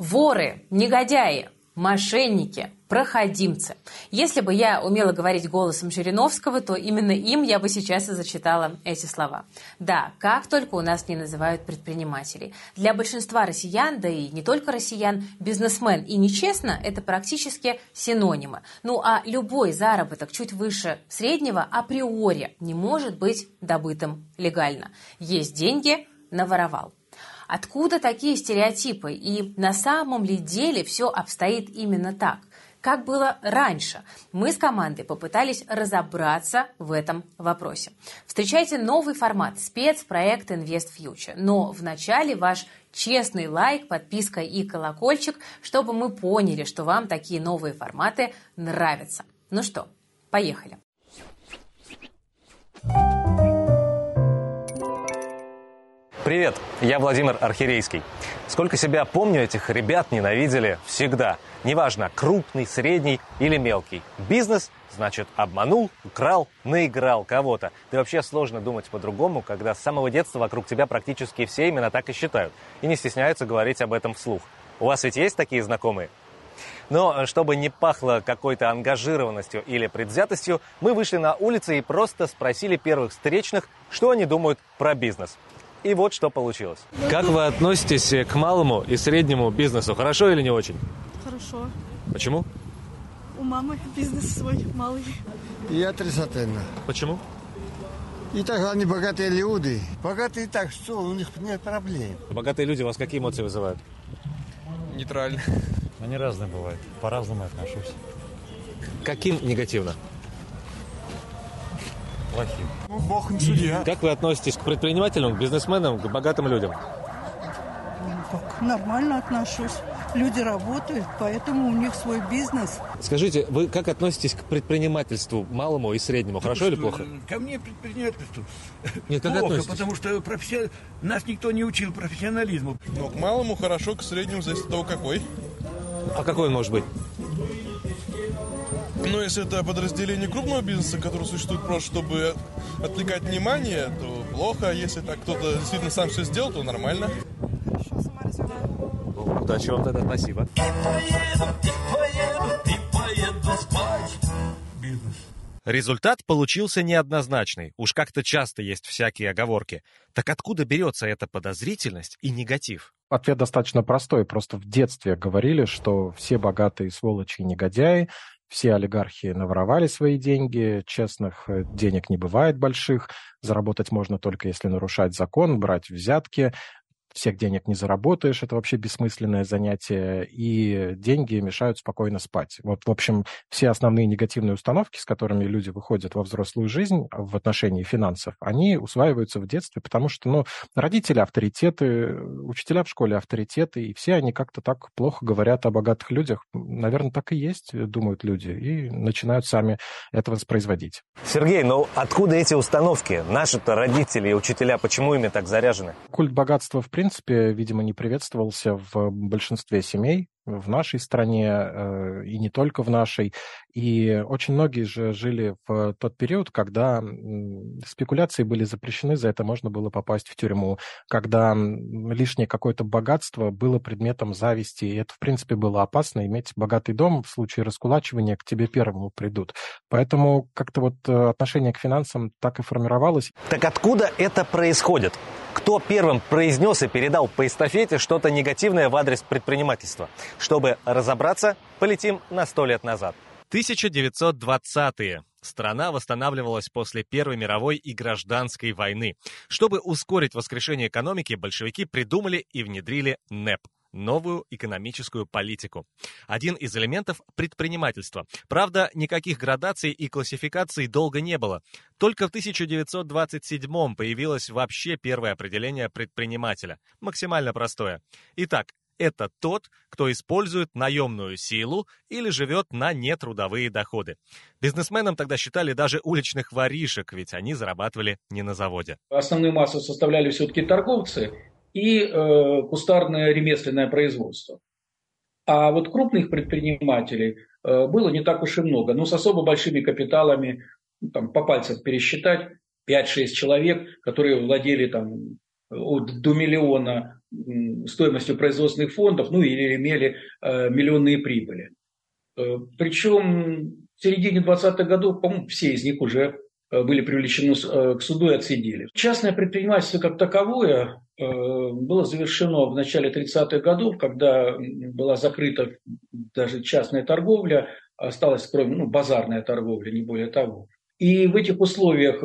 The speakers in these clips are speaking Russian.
Воры, негодяи, мошенники, проходимцы. Если бы я умела говорить голосом Жириновского, то именно им я бы сейчас и зачитала эти слова. Да, как только у нас не называют предпринимателей. Для большинства россиян, да и не только россиян, бизнесмен и нечестно – это практически синонимы. Ну а любой заработок чуть выше среднего априори не может быть добытым легально. Есть деньги – наворовал. Откуда такие стереотипы? И на самом ли деле все обстоит именно так? Как было раньше? Мы с командой попытались разобраться в этом вопросе. Встречайте новый формат спецпроект Invest Future. Но вначале ваш честный лайк, подписка и колокольчик, чтобы мы поняли, что вам такие новые форматы нравятся. Ну что, поехали. Привет, я Владимир Архирейский. Сколько себя помню, этих ребят ненавидели всегда. Неважно, крупный, средний или мелкий. Бизнес значит обманул, украл, наиграл кого-то. Да вообще сложно думать по-другому, когда с самого детства вокруг тебя практически все именно так и считают. И не стесняются говорить об этом вслух. У вас ведь есть такие знакомые? Но чтобы не пахло какой-то ангажированностью или предвзятостью, мы вышли на улицы и просто спросили первых встречных, что они думают про бизнес. И вот что получилось. Как вы относитесь к малому и среднему бизнесу? Хорошо или не очень? Хорошо. Почему? У мамы бизнес свой малый. И отрицательно. Почему? И так они богатые люди. Богатые так, что у них нет проблем. Богатые люди у вас какие эмоции вызывают? Нейтрально. Они разные бывают. По-разному отношусь. Каким негативно? Плохим. Ну, бог им судья. Как вы относитесь к предпринимателям, к бизнесменам, к богатым людям? Как нормально отношусь. Люди работают, поэтому у них свой бизнес. Скажите, вы как относитесь к предпринимательству малому и среднему? Хорошо или плохо? Ко мне предпринимательству Нет, как плохо, относитесь? потому что професси- нас никто не учил профессионализму. Ну, к малому хорошо, к среднему зависит от того, какой. А какой он может быть? Но если это подразделение крупного бизнеса, которое существует просто, чтобы отвлекать внимание, то плохо. Если так кто-то действительно сам все сделал, то нормально. Хорошо, сама. Удачи вам тогда, спасибо. Результат получился неоднозначный. Уж как-то часто есть всякие оговорки. Так откуда берется эта подозрительность и негатив? Ответ достаточно простой. Просто в детстве говорили, что все богатые сволочи и негодяи, все олигархи наворовали свои деньги, честных э, денег не бывает больших, заработать можно только если нарушать закон, брать взятки, всех денег не заработаешь, это вообще бессмысленное занятие, и деньги мешают спокойно спать. Вот, в общем, все основные негативные установки, с которыми люди выходят во взрослую жизнь в отношении финансов, они усваиваются в детстве, потому что, ну, родители авторитеты, учителя в школе авторитеты, и все они как-то так плохо говорят о богатых людях. Наверное, так и есть, думают люди, и начинают сами это воспроизводить. Сергей, ну откуда эти установки? Наши-то родители и учителя, почему ими так заряжены? Культ богатства, в принципе, видимо, не приветствовался в большинстве семей в нашей стране э, и не только в нашей. И очень многие же жили в тот период, когда спекуляции были запрещены, за это можно было попасть в тюрьму, когда лишнее какое-то богатство было предметом зависти, и это, в принципе, было опасно. Иметь богатый дом в случае раскулачивания к тебе первому придут. Поэтому как-то вот э, отношение к финансам так и формировалось. Так откуда это происходит? Кто первым произнес и передал по эстафете что-то негативное в адрес предпринимательства? Чтобы разобраться, полетим на сто лет назад. 1920-е. Страна восстанавливалась после Первой мировой и гражданской войны. Чтобы ускорить воскрешение экономики, большевики придумали и внедрили НЭП новую экономическую политику. Один из элементов – предпринимательство. Правда, никаких градаций и классификаций долго не было. Только в 1927 появилось вообще первое определение предпринимателя. Максимально простое. Итак, это тот, кто использует наемную силу или живет на нетрудовые доходы. Бизнесменам тогда считали даже уличных воришек, ведь они зарабатывали не на заводе. Основную массу составляли все-таки торговцы и э, кустарное ремесленное производство. А вот крупных предпринимателей э, было не так уж и много, но с особо большими капиталами, там, по пальцам пересчитать, 5-6 человек, которые владели там, до миллиона стоимостью производственных фондов, ну или имели миллионные прибыли. Причем в середине 20-х годов, по-моему, все из них уже были привлечены к суду и отсидели. Частное предпринимательство как таковое было завершено в начале 30-х годов, когда была закрыта даже частная торговля, осталась кроме ну, базарная торговля, не более того. И в этих условиях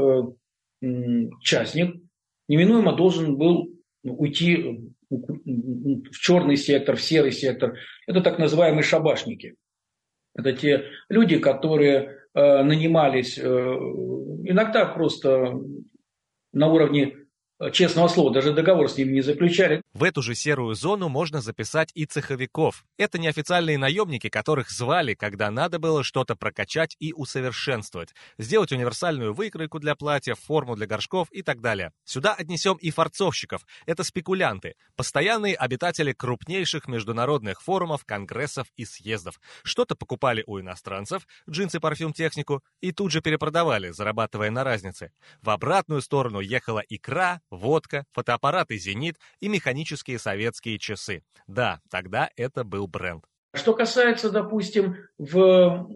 частник неминуемо должен был уйти в черный сектор, в серый сектор. Это так называемые шабашники. Это те люди, которые э, нанимались э, иногда просто на уровне Э, честного слова, даже договор с ними не заключали. В эту же серую зону можно записать и цеховиков. Это неофициальные наемники, которых звали, когда надо было что-то прокачать и усовершенствовать. Сделать универсальную выкройку для платьев, форму для горшков и так далее. Сюда отнесем и форцовщиков. Это спекулянты, постоянные обитатели крупнейших международных форумов, конгрессов и съездов. Что-то покупали у иностранцев, джинсы, парфюм, технику, и тут же перепродавали, зарабатывая на разнице. В обратную сторону ехала икра, водка, фотоаппараты «Зенит» и механические советские часы. Да, тогда это был бренд. Что касается, допустим, в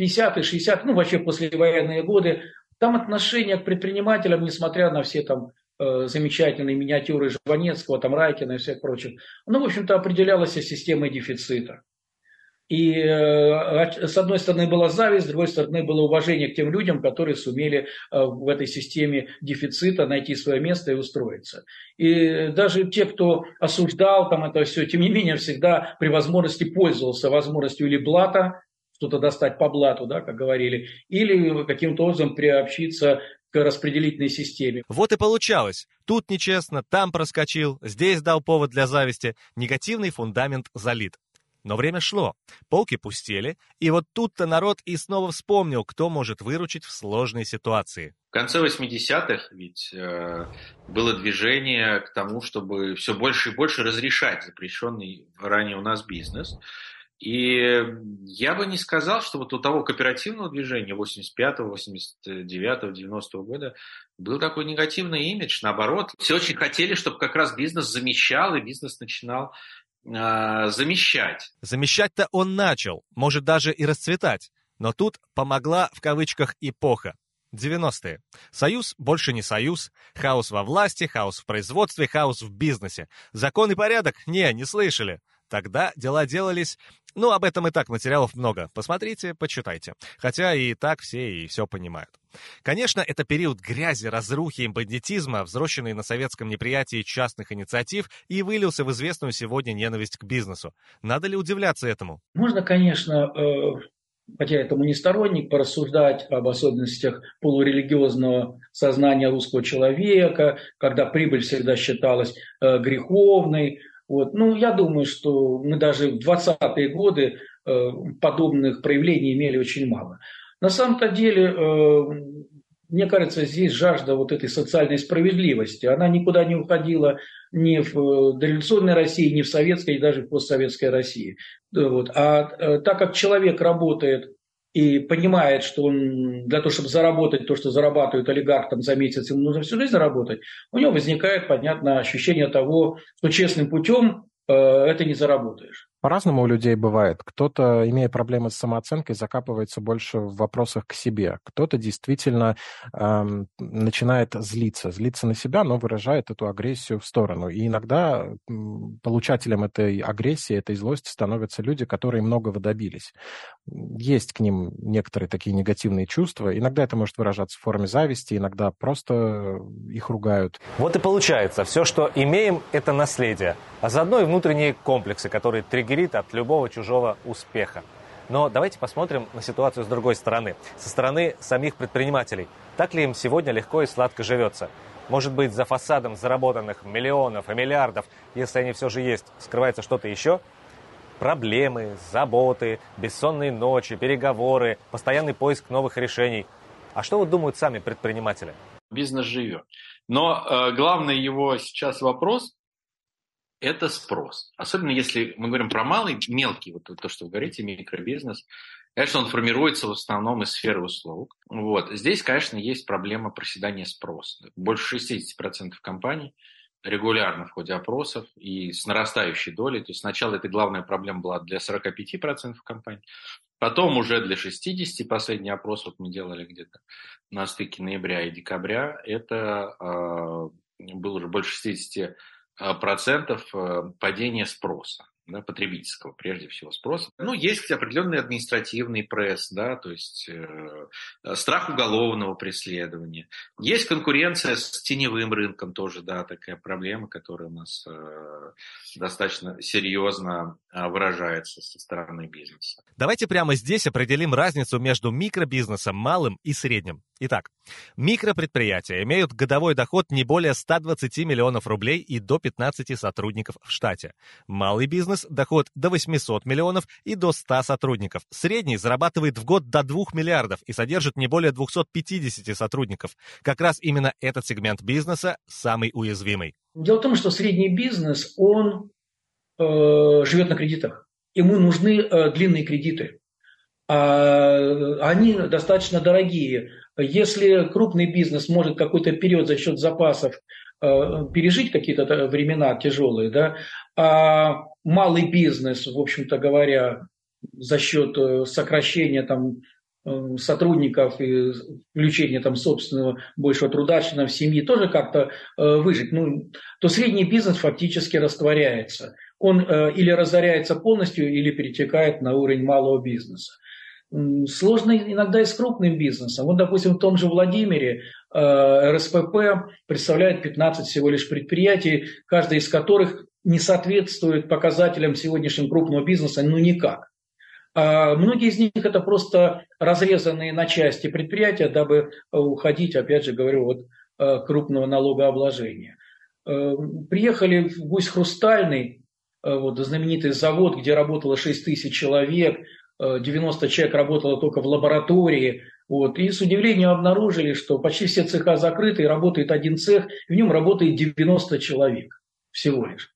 50-е, 60-е, ну вообще послевоенные годы, там отношение к предпринимателям, несмотря на все там э, замечательные миниатюры Жванецкого, там Райкина и всех прочих, оно, в общем-то, определялось системой дефицита. И э, с одной стороны была зависть, с другой стороны было уважение к тем людям, которые сумели э, в этой системе дефицита найти свое место и устроиться. И даже те, кто осуждал там это все, тем не менее всегда при возможности пользовался возможностью или блата, что-то достать по блату, да, как говорили, или каким-то образом приобщиться к распределительной системе. Вот и получалось. Тут нечестно, там проскочил, здесь дал повод для зависти. Негативный фундамент залит. Но время шло, полки пустели, и вот тут-то народ и снова вспомнил, кто может выручить в сложной ситуации. В конце 80-х ведь э, было движение к тому, чтобы все больше и больше разрешать запрещенный ранее у нас бизнес. И я бы не сказал, что вот у того кооперативного движения 85-го, 89-го, 90-го года был такой негативный имидж. Наоборот, все очень хотели, чтобы как раз бизнес замещал, и бизнес начинал э, замещать. Замещать-то он начал, может даже и расцветать. Но тут помогла в кавычках эпоха. 90-е. Союз больше не союз. Хаос во власти, хаос в производстве, хаос в бизнесе. Закон и порядок? Не, не слышали. Тогда дела делались... Ну, об этом и так материалов много. Посмотрите, почитайте. Хотя и так все и все понимают. Конечно, это период грязи, разрухи и бандитизма, взросшенный на советском неприятии частных инициатив и вылился в известную сегодня ненависть к бизнесу. Надо ли удивляться этому? Можно, конечно, э, хотя я этому не сторонник, порассуждать об особенностях полурелигиозного сознания русского человека, когда прибыль всегда считалась э, греховной, вот. Ну, я думаю, что мы даже в 20-е годы э, подобных проявлений имели очень мало. На самом-то деле, э, мне кажется, здесь жажда вот этой социальной справедливости. Она никуда не уходила ни в э, дореволюционной России, ни в советской, и даже в постсоветской России. Вот. А так как человек работает и понимает, что он для того, чтобы заработать то, что зарабатывает олигарх там, за месяц, ему нужно всю жизнь заработать, у него возникает, понятно, ощущение того, что честным путем э, это не заработаешь. По-разному у людей бывает. Кто-то, имея проблемы с самооценкой, закапывается больше в вопросах к себе. Кто-то действительно эм, начинает злиться, злиться на себя, но выражает эту агрессию в сторону. И иногда получателем этой агрессии, этой злости становятся люди, которые многого добились. Есть к ним некоторые такие негативные чувства. Иногда это может выражаться в форме зависти, иногда просто их ругают. Вот и получается, все, что имеем, это наследие, а заодно и внутренние комплексы, которые триггерит от любого чужого успеха. Но давайте посмотрим на ситуацию с другой стороны, со стороны самих предпринимателей. Так ли им сегодня легко и сладко живется? Может быть, за фасадом заработанных миллионов и миллиардов, если они все же есть, скрывается что-то еще? Проблемы, заботы, бессонные ночи, переговоры, постоянный поиск новых решений. А что вот думают сами предприниматели? Бизнес живет. Но э, главный его сейчас вопрос это спрос. Особенно если мы говорим про малый, мелкий, вот то, что вы говорите, микробизнес, конечно, он формируется в основном из сферы услуг. Вот. Здесь, конечно, есть проблема проседания спроса. Больше 60% компаний регулярно в ходе опросов и с нарастающей долей. То есть сначала эта главная проблема была для 45% компаний, потом уже для 60%, последний опрос вот мы делали где-то на стыке ноября и декабря, это э, было уже больше 60% э, падения спроса да, потребительского, прежде всего, спроса. Ну, есть определенный административный пресс, да, то есть э, страх уголовного преследования. Есть конкуренция с теневым рынком тоже, да, такая проблема, которая у нас э, достаточно серьезно э, выражается со стороны бизнеса. Давайте прямо здесь определим разницу между микробизнесом, малым и средним. Итак, микропредприятия имеют годовой доход не более 120 миллионов рублей и до 15 сотрудников в штате. Малый бизнес – доход до 800 миллионов и до 100 сотрудников. Средний зарабатывает в год до 2 миллиардов и содержит не более 250 сотрудников. Как раз именно этот сегмент бизнеса самый уязвимый. Дело в том, что средний бизнес, он э, живет на кредитах. Ему нужны э, длинные кредиты. А, они достаточно дорогие. Если крупный бизнес может какой-то период за счет запасов э, пережить какие-то времена тяжелые, да, а малый бизнес, в общем-то говоря, за счет э, сокращения там, э, сотрудников и включения там, собственного большего труда членов семьи тоже как-то выжить, ну, то средний бизнес фактически растворяется. Он или разоряется полностью, или перетекает на уровень малого бизнеса. Сложно иногда и с крупным бизнесом. Вот, допустим, в том же Владимире э, РСПП представляет 15 всего лишь предприятий, каждое из которых не соответствует показателям сегодняшнего крупного бизнеса ну никак. А многие из них это просто разрезанные на части предприятия, дабы уходить, опять же говорю, от э, крупного налогообложения. Э, приехали в Гусь Хрустальный, вот, знаменитый завод, где работало 6 тысяч человек, 90 человек работало только в лаборатории. Вот, и с удивлением обнаружили, что почти все цеха закрыты, и работает один цех, и в нем работает 90 человек всего лишь.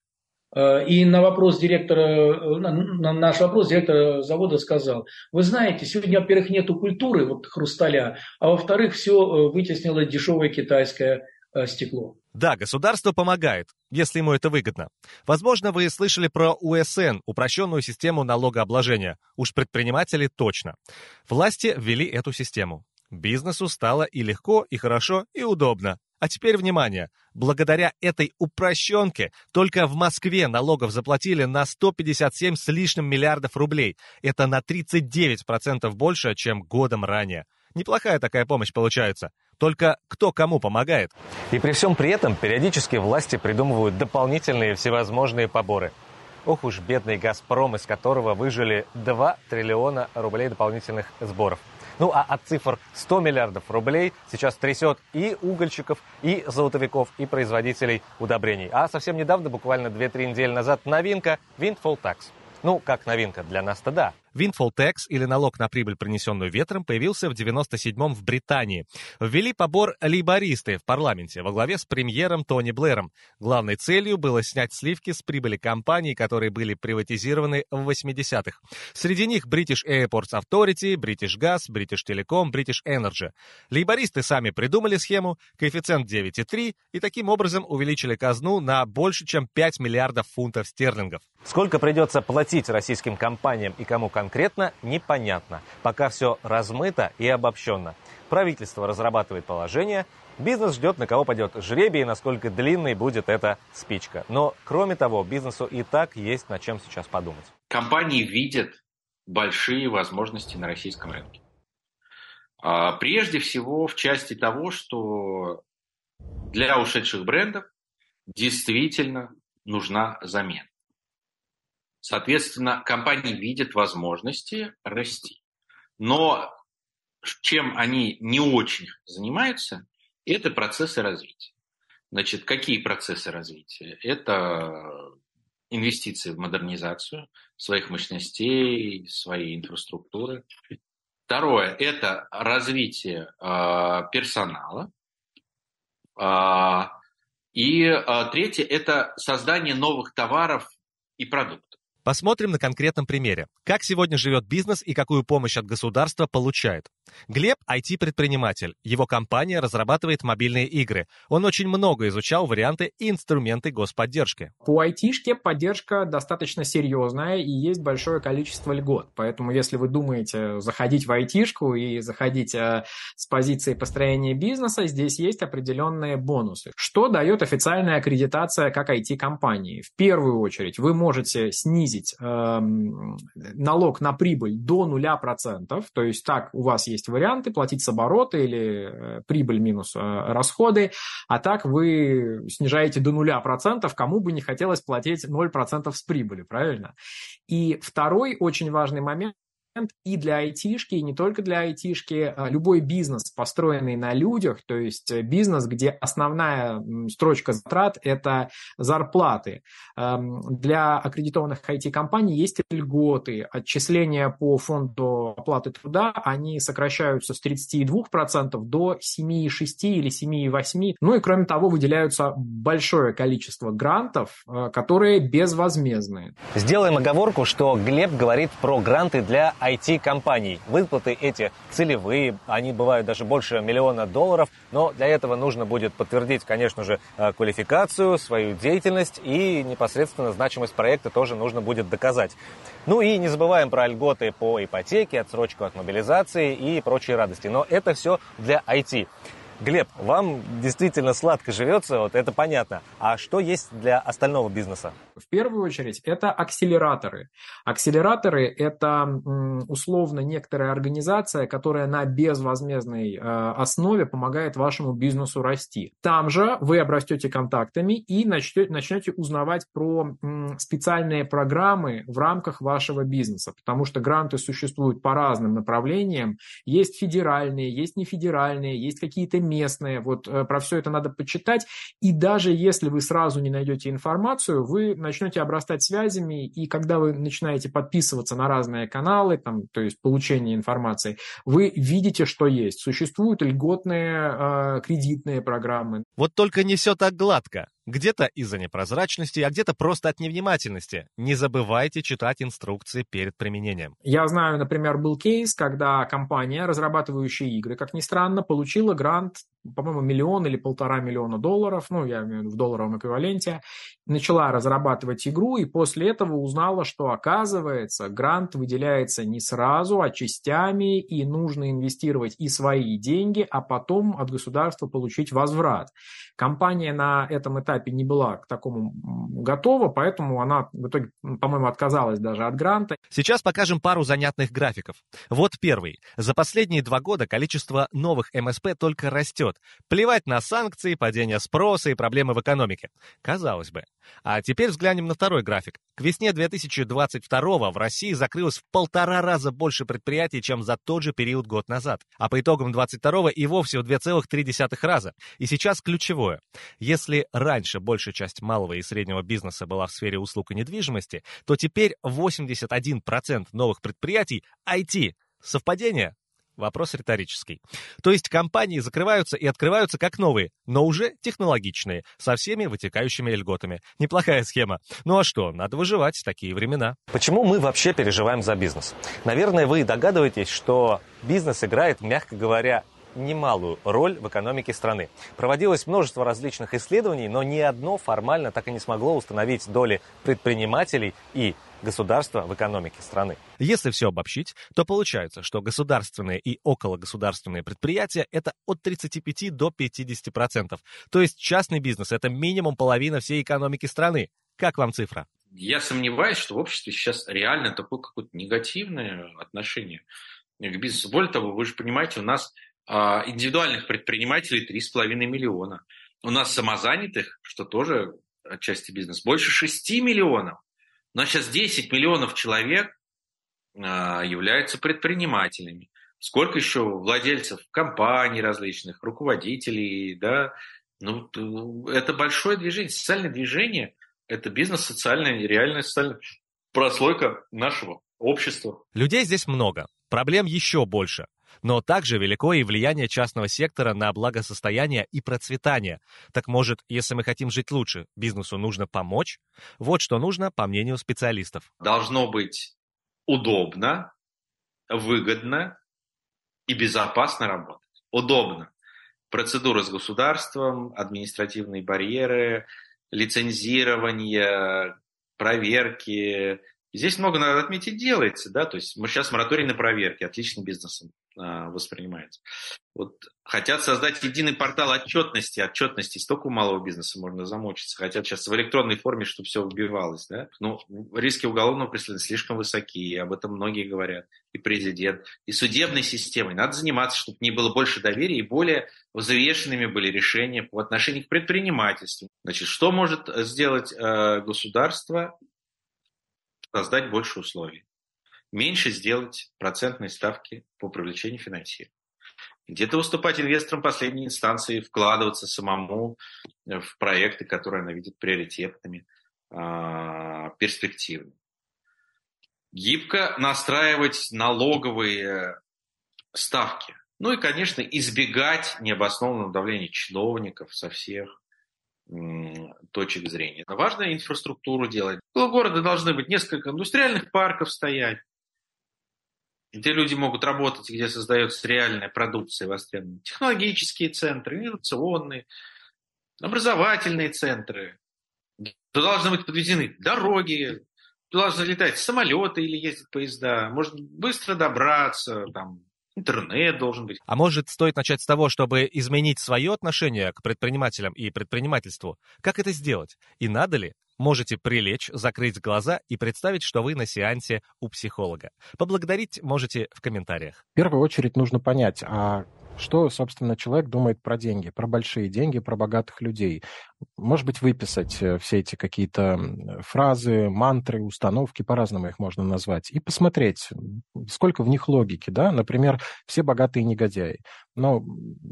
Э, и на вопрос директора, э, на наш вопрос директор завода сказал, вы знаете, сегодня, во-первых, нету культуры вот, хрусталя, а во-вторых, все э, вытеснило дешевое китайское стекло. Да, государство помогает, если ему это выгодно. Возможно, вы слышали про УСН, упрощенную систему налогообложения. Уж предприниматели точно. Власти ввели эту систему. Бизнесу стало и легко, и хорошо, и удобно. А теперь внимание! Благодаря этой упрощенке только в Москве налогов заплатили на 157 с лишним миллиардов рублей. Это на 39% больше, чем годом ранее. Неплохая такая помощь получается. Только кто кому помогает? И при всем при этом периодически власти придумывают дополнительные всевозможные поборы. Ох уж бедный «Газпром», из которого выжили 2 триллиона рублей дополнительных сборов. Ну а от цифр 100 миллиардов рублей сейчас трясет и угольщиков, и золотовиков, и производителей удобрений. А совсем недавно, буквально 2-3 недели назад, новинка – Windfall Tax. Ну, как новинка, для нас-то да. Windfall Tax или налог на прибыль, принесенную ветром, появился в 97-м в Британии. Ввели побор лейбористы в парламенте во главе с премьером Тони Блэром. Главной целью было снять сливки с прибыли компаний, которые были приватизированы в 80-х. Среди них British Airports Authority, British Gas, British Telecom, British Energy. Лейбористы сами придумали схему, коэффициент 9,3 и таким образом увеличили казну на больше, чем 5 миллиардов фунтов стерлингов. Сколько придется платить российским компаниям и кому конкретно? Конкретно, непонятно. Пока все размыто и обобщенно. Правительство разрабатывает положение, бизнес ждет, на кого пойдет жребий и насколько длинной будет эта спичка. Но, кроме того, бизнесу и так есть над чем сейчас подумать. Компании видят большие возможности на российском рынке. А, прежде всего в части того, что для ушедших брендов действительно нужна замена. Соответственно, компании видят возможности расти. Но чем они не очень занимаются, это процессы развития. Значит, какие процессы развития? Это инвестиции в модернизацию своих мощностей, своей инфраструктуры. Второе – это развитие э, персонала. Э, и э, третье – это создание новых товаров и продуктов. Посмотрим на конкретном примере. Как сегодня живет бизнес и какую помощь от государства получает. Глеб – IT-предприниматель. Его компания разрабатывает мобильные игры. Он очень много изучал варианты и инструменты господдержки. По айтишке поддержка достаточно серьезная и есть большое количество льгот. Поэтому если вы думаете заходить в айтишку и заходить э, с позиции построения бизнеса, здесь есть определенные бонусы. Что дает официальная аккредитация как IT-компании? В первую очередь вы можете снизить э, налог на прибыль до 0%, то есть так у вас есть варианты, платить с оборота или э, прибыль минус э, расходы, а так вы снижаете до нуля процентов, кому бы не хотелось платить 0% с прибыли, правильно? И второй очень важный момент и для айтишки, и не только для айтишки. А любой бизнес, построенный на людях, то есть э, бизнес, где основная строчка затрат – это зарплаты. Эм, для аккредитованных IT-компаний есть льготы. Отчисления по фонду оплаты труда, они сокращаются с 32% до 7,6 или 7,8%. Ну и кроме того, выделяются большое количество грантов, э, которые безвозмездные. Сделаем оговорку, что Глеб говорит про гранты для IT-компаний. Выплаты эти целевые, они бывают даже больше миллиона долларов, но для этого нужно будет подтвердить, конечно же, э, квалификацию, свою деятельность и непосредственно значимость проекта тоже нужно будет доказать. Ну и не забываем про льготы по ипотеке, отсрочку от мобилизации и прочие радости. Но это все для IT. Глеб, вам действительно сладко живется, вот это понятно. А что есть для остального бизнеса? В первую очередь это акселераторы. Акселераторы – это условно некоторая организация, которая на безвозмездной э, основе помогает вашему бизнесу расти. Там же вы обрастете контактами и начнете, начнете узнавать про специальные программы в рамках вашего бизнеса, потому что гранты существуют по разным направлениям. Есть федеральные, есть нефедеральные, есть какие-то местные. Вот э, про все это надо почитать. И даже если вы сразу не найдете информацию, вы начнете обрастать связями, и когда вы начинаете подписываться на разные каналы, там, то есть получение информации, вы видите, что есть. Существуют льготные э, кредитные программы. Вот только не все так гладко. Где-то из-за непрозрачности, а где-то просто от невнимательности. Не забывайте читать инструкции перед применением. Я знаю, например, был кейс, когда компания, разрабатывающая игры, как ни странно, получила грант, по-моему, миллион или полтора миллиона долларов, ну, я имею в виду в долларовом эквиваленте, начала разрабатывать игру и после этого узнала, что, оказывается, грант выделяется не сразу, а частями, и нужно инвестировать и свои деньги, а потом от государства получить возврат. Компания на этом этапе не была к такому готова, поэтому она в итоге, по-моему, отказалась даже от гранта. Сейчас покажем пару занятных графиков. Вот первый. За последние два года количество новых МСП только растет. Плевать на санкции, падение спроса и проблемы в экономике. Казалось бы. А теперь взглянем на второй график. К весне 2022 в России закрылось в полтора раза больше предприятий, чем за тот же период год назад. А по итогам 2022 и вовсе в 2,3 раза. И сейчас ключевое. Если раньше большая часть малого и среднего бизнеса была в сфере услуг и недвижимости, то теперь 81% новых предприятий – IT. Совпадение? Вопрос риторический. То есть компании закрываются и открываются как новые, но уже технологичные, со всеми вытекающими льготами. Неплохая схема. Ну а что, надо выживать в такие времена. Почему мы вообще переживаем за бизнес? Наверное, вы догадываетесь, что бизнес играет, мягко говоря, немалую роль в экономике страны. Проводилось множество различных исследований, но ни одно формально так и не смогло установить доли предпринимателей и государства в экономике страны. Если все обобщить, то получается, что государственные и окологосударственные предприятия – это от 35 до 50%. То есть частный бизнес – это минимум половина всей экономики страны. Как вам цифра? Я сомневаюсь, что в обществе сейчас реально такое какое-то негативное отношение к бизнесу. Более того, вы же понимаете, у нас а, индивидуальных предпринимателей 3,5 миллиона. У нас самозанятых, что тоже отчасти бизнес, больше 6 миллионов. Нас сейчас 10 миллионов человек а, являются предпринимателями. Сколько еще владельцев компаний различных, руководителей, да, ну, это большое движение, социальное движение, это бизнес, социальная, реальная социальная прослойка нашего общества. Людей здесь много, проблем еще больше. Но также велико и влияние частного сектора на благосостояние и процветание. Так может, если мы хотим жить лучше, бизнесу нужно помочь? Вот что нужно, по мнению специалистов. Должно быть удобно, выгодно и безопасно работать. Удобно. Процедуры с государством, административные барьеры, лицензирование, проверки. Здесь много, надо отметить, делается, да, то есть мы сейчас мораторий на проверки, отличным бизнесом а, воспринимается. Вот хотят создать единый портал отчетности. Отчетности столько у малого бизнеса можно замучиться. Хотят сейчас в электронной форме, чтобы все убивалось. Да? Но риски уголовного преследования слишком высоки, и об этом многие говорят. И президент, и судебной системой. Надо заниматься, чтобы не было больше доверия и более взвешенными были решения по отношению к предпринимательству. Значит, что может сделать э, государство? Создать больше условий меньше сделать процентные ставки по привлечению финансирования. Где-то выступать инвестором последней инстанции, вкладываться самому в проекты, которые она видит приоритетными, а, перспективными. Гибко настраивать налоговые ставки. Ну и, конечно, избегать необоснованного давления чиновников со всех точек зрения. Важно инфраструктуру делать. У города должны быть несколько индустриальных парков стоять, где люди могут работать, где создается реальная продукция востребованная. Технологические центры, инновационные, образовательные центры. Туда должны быть подведены дороги, туда должны летать самолеты или ездить поезда. Можно быстро добраться, там, интернет должен быть. А может, стоит начать с того, чтобы изменить свое отношение к предпринимателям и предпринимательству? Как это сделать? И надо ли? Можете прилечь, закрыть глаза и представить, что вы на сеансе у психолога. Поблагодарить можете в комментариях. В первую очередь нужно понять, а что, собственно, человек думает про деньги, про большие деньги, про богатых людей. Может быть, выписать э, все эти какие-то фразы, мантры, установки, по-разному их можно назвать, и посмотреть, сколько в них логики, да, например, все богатые негодяи. Но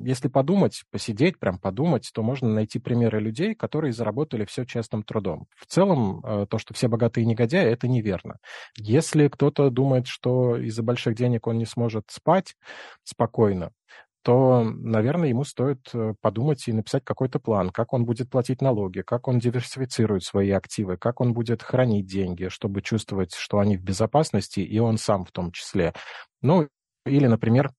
если подумать, посидеть, прям подумать, то можно найти примеры людей, которые заработали все честным трудом. В целом, э, то, что все богатые негодяи, это неверно. Если кто-то думает, что из-за больших денег он не сможет спать спокойно, то, наверное, ему стоит э, подумать и написать какой-то план, как он будет платить налоги, как он диверсифицирует свои активы, как он будет хранить деньги, чтобы чувствовать, что они в безопасности, и он сам в том числе. Ну, или, например,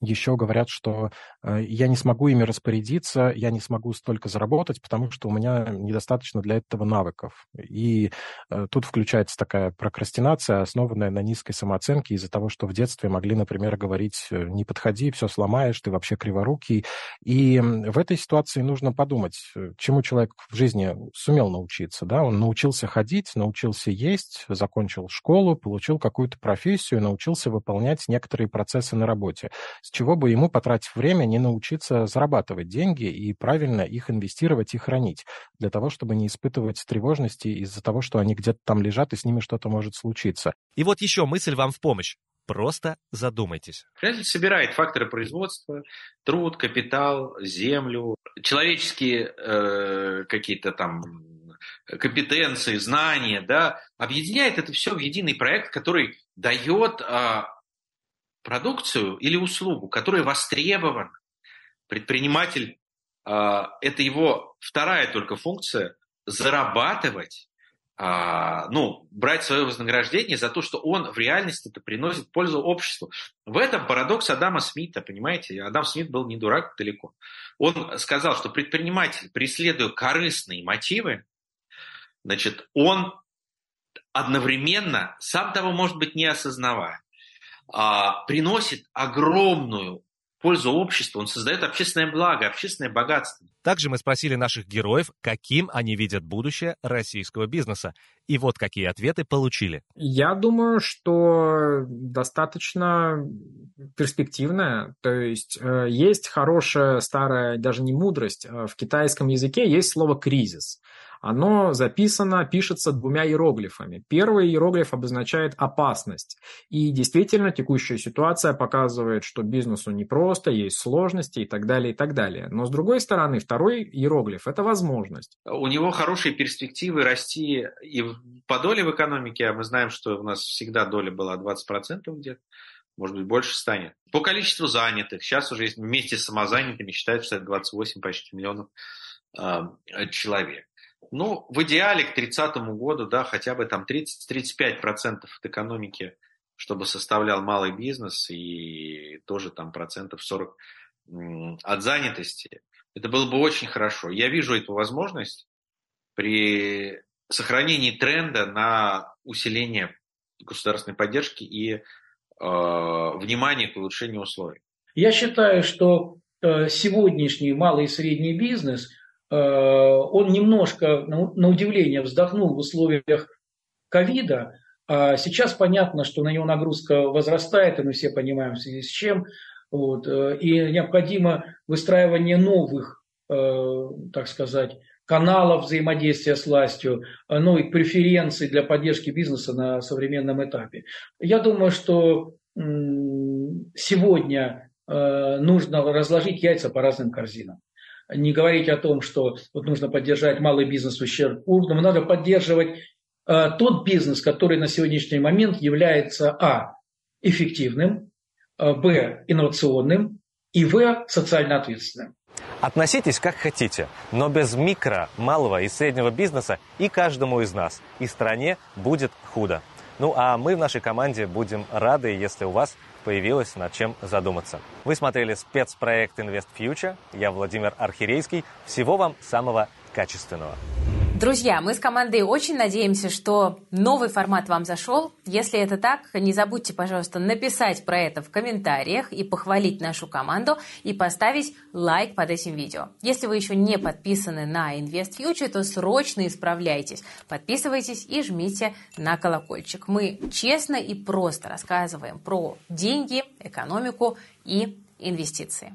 еще говорят, что э, я не смогу ими распорядиться, я не смогу столько заработать, потому что у меня недостаточно для этого навыков. И э, тут включается такая прокрастинация, основанная на низкой самооценке из-за того, что в детстве могли, например, говорить э, «не подходи, все сломаешь, ты вообще криворукий». И в этой ситуации нужно подумать, чему человек в жизни сумел научиться. Да? Он научился ходить, научился есть, закончил школу, получил какую-то профессию, научился выполнять некоторые процессы на работе с чего бы ему, потратив время, не научиться зарабатывать деньги и правильно их инвестировать и хранить, для того, чтобы не испытывать тревожности из-за того, что они где-то там лежат, и с ними что-то может случиться. И вот еще мысль вам в помощь. Просто задумайтесь. Предприниматель собирает факторы производства, труд, капитал, землю, человеческие э, какие-то там компетенции, знания, да, объединяет это все в единый проект, который дает э, продукцию или услугу, которая востребована. Предприниматель а, это его вторая только функция зарабатывать, а, ну, брать свое вознаграждение за то, что он в реальности это приносит пользу обществу. В этом парадокс Адама Смита, понимаете? Адам Смит был не дурак далеко. Он сказал, что предприниматель, преследуя корыстные мотивы, значит, он одновременно, сам того, может быть, не осознавая, а, приносит огромную пользу обществу, он создает общественное благо, общественное богатство. Также мы спросили наших героев, каким они видят будущее российского бизнеса. И вот какие ответы получили. Я думаю, что достаточно перспективная. То есть э, есть хорошая старая, даже не мудрость, э, в китайском языке есть слово «кризис» оно записано, пишется двумя иероглифами. Первый иероглиф обозначает опасность. И действительно, текущая ситуация показывает, что бизнесу непросто, есть сложности и так далее, и так далее. Но с другой стороны, второй иероглиф – это возможность. У него хорошие перспективы расти и по доле в экономике, а мы знаем, что у нас всегда доля была 20% где-то может быть, больше станет. По количеству занятых, сейчас уже вместе с самозанятыми считают, что это 28 почти миллионов э, человек. Ну, в идеале к 30 году, да, хотя бы там 30-35% от экономики чтобы составлял малый бизнес и тоже там процентов 40 от занятости. Это было бы очень хорошо. Я вижу эту возможность при сохранении тренда на усиление государственной поддержки и э, внимания к улучшению условий. Я считаю, что э, сегодняшний малый и средний бизнес, он немножко, на удивление, вздохнул в условиях ковида, а сейчас понятно, что на него нагрузка возрастает, и мы все понимаем в связи с чем. Вот, э, и необходимо выстраивание новых, э, так сказать, каналов взаимодействия с властью, э, новых преференций для поддержки бизнеса на современном этапе. Я думаю, что сегодня нужно разложить яйца по разным корзинам. Не говорить о том, что вот нужно поддержать малый бизнес в ущерб крупному, надо поддерживать Э, тот бизнес, который на сегодняшний момент является а. эффективным, э, б. инновационным и в. социально ответственным. Относитесь как хотите, но без микро, малого и среднего бизнеса и каждому из нас, и стране будет худо. Ну а мы в нашей команде будем рады, если у вас появилось над чем задуматься. Вы смотрели спецпроект Invest Future. Я Владимир Архирейский. Всего вам самого качественного. Друзья, мы с командой очень надеемся, что новый формат вам зашел. Если это так, не забудьте, пожалуйста, написать про это в комментариях и похвалить нашу команду и поставить лайк под этим видео. Если вы еще не подписаны на Invest Future, то срочно исправляйтесь. Подписывайтесь и жмите на колокольчик. Мы честно и просто рассказываем про деньги, экономику и инвестиции.